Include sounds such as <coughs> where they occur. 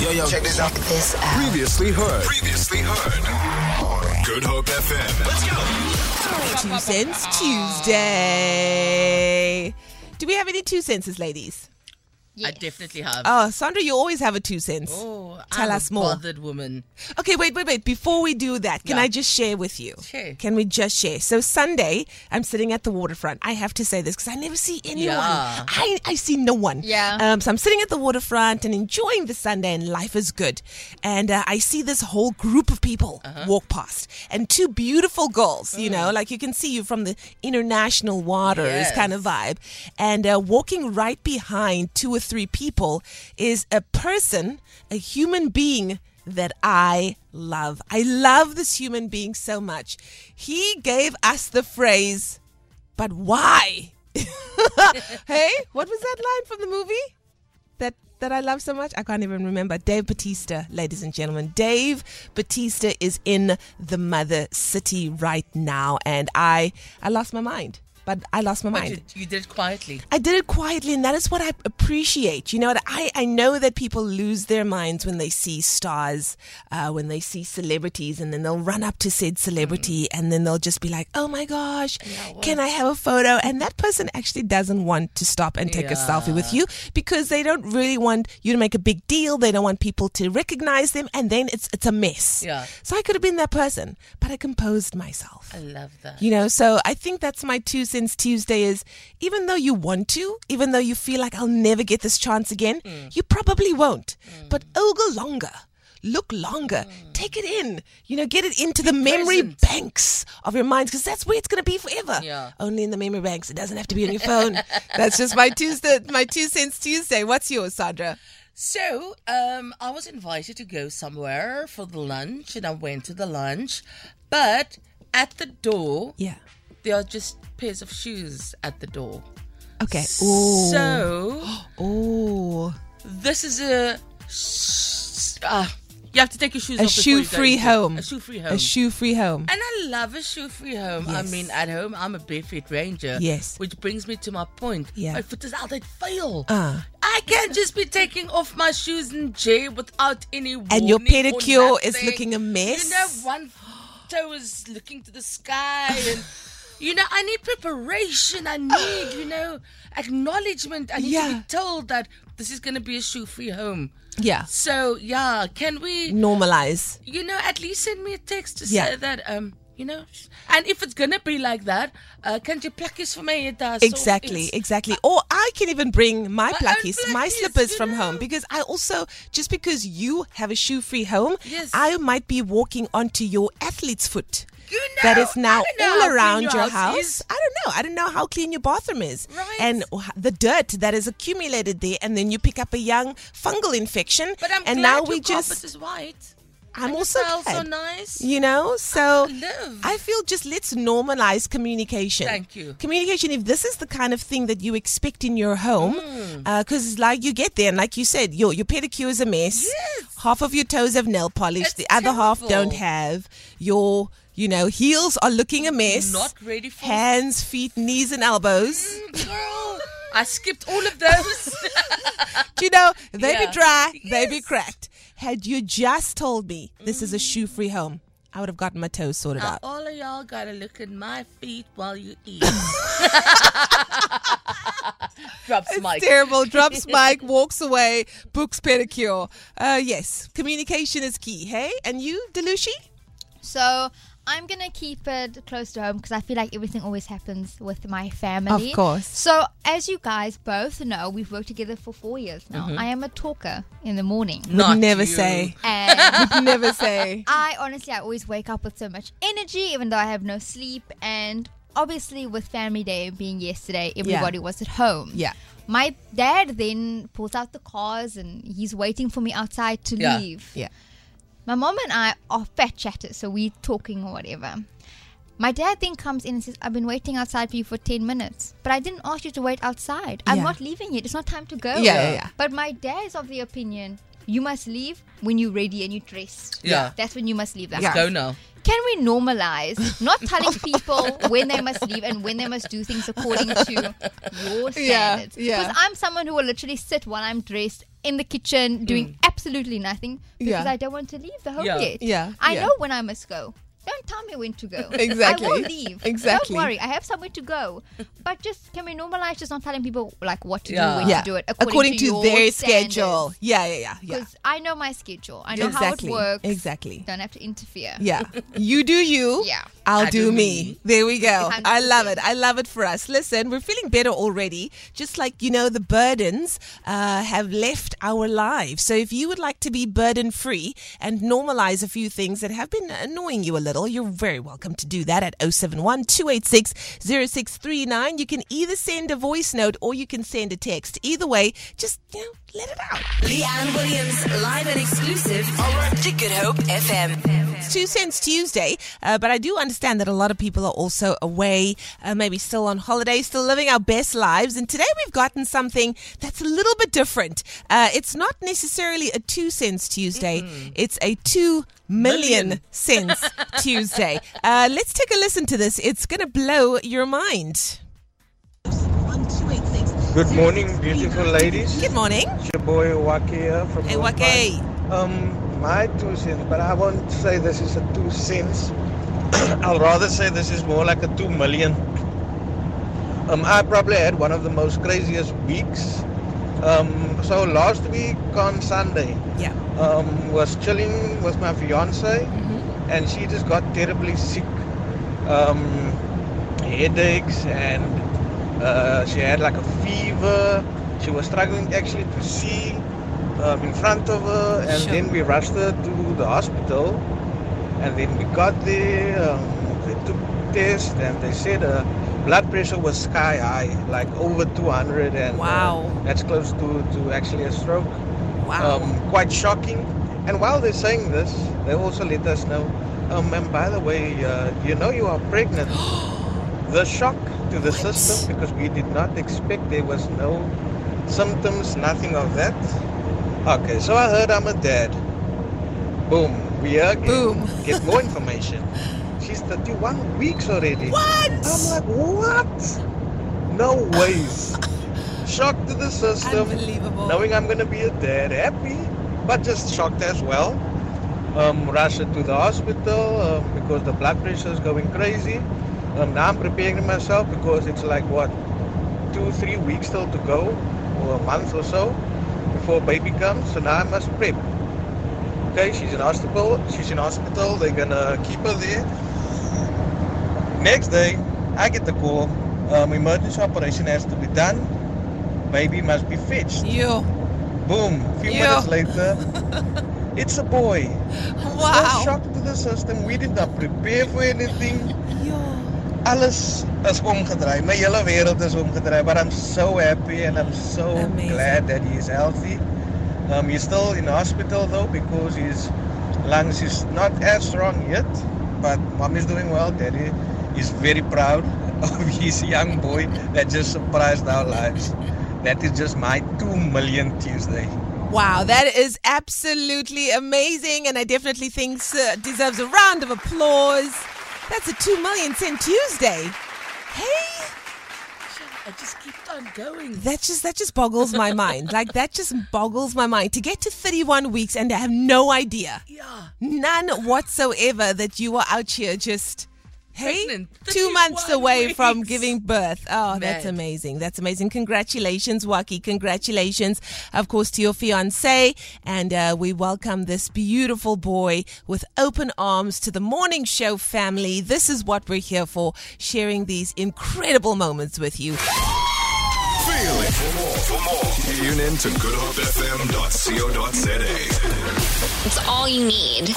Yo, yo, check this out. This out. Previously heard. Previously heard. Good Hope FM. Let's go. Two Cents Tuesday. Do we have any two senses, ladies? I definitely have. Oh, Sandra, you always have a two cents. Oh, Tell I'm us a more. Bothered woman. Okay, wait, wait, wait. Before we do that, can Yeah. I just share with you? Share. Can we just share? So Sunday, I'm sitting at the waterfront. I have to say this because I never see anyone. Yeah. I, I see no one. Yeah. Um, so I'm sitting at the waterfront and enjoying the Sunday, and life is good. And uh, I see this whole group of people Uh-huh. walk past, and two beautiful girls. You Mm. know, like you can see you from the international waters Yes. kind of vibe. And uh, walking right behind two or three people is a person, a human being that I love. I love this human being so much. He gave us the phrase, but why? <laughs> hey, what was that line from the movie? That that I love so much? I can't even remember. Dave Bautista, ladies and gentlemen. Dave Bautista is in the mother city right now and I I lost my mind. But I lost my But mind. you, you did it quietly. I did it quietly, and that is what I appreciate. You know. I, I know that people lose their minds when they see stars, uh, when they see celebrities, and then they'll run up to said celebrity, and then they'll just be like, "Oh my gosh, can I have a photo?" And that person actually doesn't want to stop and take a selfie with you because they don't really want you to make a big deal. They don't want people to recognize them, and then it's it's a mess. Yeah. So I could have been that person, but I composed myself. I love that. You know, so I think that's my two cents Tuesday is even though you want to, even though you feel like I'll never get this chance again, Mm. you probably won't. But over longer. Look longer. Take it in. You know, get it into the memory Mm. present. banks of your minds because that's where it's going to be forever. Yeah. Only in the memory banks. It doesn't have to be on your phone. <laughs> that's just my Tuesday, my two cents Tuesday. What's yours, Sandra? So, um, I was invited to go somewhere for the lunch, and I went to the lunch. But at the door, Yeah. There are just pairs of shoes at the door. Okay. Ooh. So, <gasps> Ooh. this is a. Uh, you have to take your shoes A off. go shoe-free home. A shoe free home. A shoe free home. And I love a shoe free home. I mean, at home, I'm a barefoot ranger. Yes. Which brings me to my point. Yeah. My foot is out, I'd fail. Ah. I can't just be taking off my shoes in jail without any And your pedicure is looking a mess. You know, one <gasps> toe is looking to the sky <laughs> and. You know, I need preparation. I need, you know, acknowledgement. I need to be told that this is going to be a shoe free home. Yeah. So, yeah, can we Normalize. you know, at least send me a text to Yeah. say that, um, you know, and if it's gonna be like that, uh, can you plakkies for me? It does. Exactly, exactly. Or I can even bring my My own plakkies, my slippers from know. home because I also just because you have a shoe-free home, Yes. I might be walking onto your athlete's foot. You that is now I all around your your house is. I don't know. I don't know how clean your bathroom is. Right. And the dirt that is accumulated there and then you pick up a young fungal infection But I'm and now your we just is white. I'm and also the tiles glad. are nice. You know, so love. I feel just let's normalize communication. Thank you. Communication. If this is the kind of thing that you expect in your home, Mm. because like you get there and like you said, your your pedicure is a mess. Yes. Half of your toes have nail polish. It's the other half don't have. Your you know heels are looking a mess. Not ready for hands, feet, knees, and elbows. girl. I skipped all of those. <laughs> Do you know they Yeah. be dry, they be cracked. Had you just told me this is a shoe-free home, I would have gotten my toes sorted now, out. all of y'all gotta look at my feet while you eat. <laughs> Drops It's mic. terrible. Drops <laughs> mic, walks away, books pedicure. Uh, yes, communication is key. Hey, and you, Delushi? So I'm gonna keep it close to home because I feel like everything always happens with my family. Of course. So as you guys both know, we've worked together for four years now. Mm-hmm. I am a talker in the morning, Not Would never you. say. <laughs> and never say. <laughs> I honestly I always wake up with so much energy, even though I have no sleep. And obviously, with Family Day being yesterday, everybody was at home. Yeah. My dad then pulls out the cars and he's waiting for me outside to Yeah. leave. Yeah. My mom and I are fat chatters, so we're talking or whatever. My dad then comes in and says, I've been waiting outside for you for 10 minutes, but I didn't ask you to wait outside. I'm Yeah. not leaving yet. It's not time to go. Yeah, yeah, yeah. But my dad is of the opinion you must leave when you're ready and you're dressed. Yeah. That's when you must leave the Yeah. house. Go now. Can we normalize not telling <laughs> people when they must leave and when they must do things according to <laughs> your Yeah, standards? yeah. Because I'm someone who will literally sit while I'm dressed in the kitchen doing Mm. Absolutely nothing because Yeah. I don't want to leave the home Yeah. yet. Yeah, I yeah. know when I must go. Don't tell me when to go. <laughs> Exactly. I will leave. Exactly. Don't worry. I have somewhere to go. But just can we normalize just not telling people like what to Yeah. do, when yeah, to do it according, to, your their standards. schedule. Yeah, yeah, yeah, yeah. Because I know my schedule. I know Exactly. how it works. Exactly. Don't have to interfere. Yeah. You do you. Yeah. I'll I do, do me. me. There we go. I love it. I love it for us. Listen, we're feeling better already. Just like, you know, the burdens uh, have left our lives. So if you would like to be burden free and normalize a few things that have been annoying you a little, you're very welcome to do that at 071 286 0639. You can either send a voice note or you can send a text. Either way, just, you know, let it out. Leanne Williams, live and exclusive to Good Hope FM. It's Two Cents Tuesday, uh, but I do understand that a lot of people are also away, uh, maybe still on holiday, still living our best lives. And today we've gotten something that's a little bit different. Uh, it's not necessarily a Two Cents Tuesday, it's a two million, Million. <laughs> since Tuesday. Uh, let's take a listen to this. It's going to blow your mind. Good morning, beautiful ladies. Good morning. It's your boy Wake here from Hey, North Wake. Um, my two cents, but I won't say this is a two cents. <coughs> I'll rather say this is more like a two million. Um, I probably had one of the most craziest weeks. Um, so last week on Sunday, Yeah. um, was chilling with my fiance, and she just got terribly sick. Um, headaches, and uh, she had like a fever. She was struggling actually to see um, in front of her, and Sure. then we rushed her to the hospital. And then we got there, um, they took tests, and they said her blood pressure was sky high, like over 200, and uh, Wow. that's close to, to actually a stroke Wow. um, quite shocking. And while they're saying this, they also let us know, um, and by the way, uh, you know you are pregnant. <gasps> the shock to the What? system because we did not expect there was no symptoms, nothing of that. Okay, so I heard I'm a dad. Boom, we are. Boom. Get more <laughs> information. She's 31 weeks already. what? I'm like, what? No ways. <laughs> Shock to the system Unbelievable. knowing I'm gonna be a dad, happy, but just shocked as well. Um, rush her to the hospital um, because the blood pressure is going crazy. Um, now I'm preparing myself because it's like what, two, three weeks still to go, or a month or so before baby comes. So now I must prep. Okay, she's in hospital. She's in hospital. They're gonna keep her there. Next day, I get the call. Um, emergency operation has to be done. Baby must be fetched. You. Boom. few Yeah. minutes later, <laughs> it's a boy. Wow. No shock to the system. We did not prepare for anything. Yo. Alles is omgedraai. My hele wêreld is omgedraai. But I'm so happy and I'm so Amazing. glad that he is healthy. Um, he's still in hospital though because his lungs is not as strong yet. But mom is doing well. Daddy is very proud <laughs> of his young boy that just surprised our lives. That is just my two million Tuesday. Wow, that is absolutely amazing, and I definitely think uh, deserves a round of applause. That's a two million cent Tuesday. Hey, I just kept on going. that just that just boggles my mind. <laughs> Like that just boggles my mind to get to thirty one weeks and I have no idea, Yeah. none whatsoever that you are out here just. Hey, two months 31 away from giving birth. Oh, that's amazing. That's amazing. Congratulations, Waki. Congratulations, of course, to your fiance. And uh, we welcome this beautiful boy with open arms to the morning show family. This is what we're here for, sharing these incredible moments with you. Feel it. For more, for more, tune in to goodhopefm.co.za. It's all you need.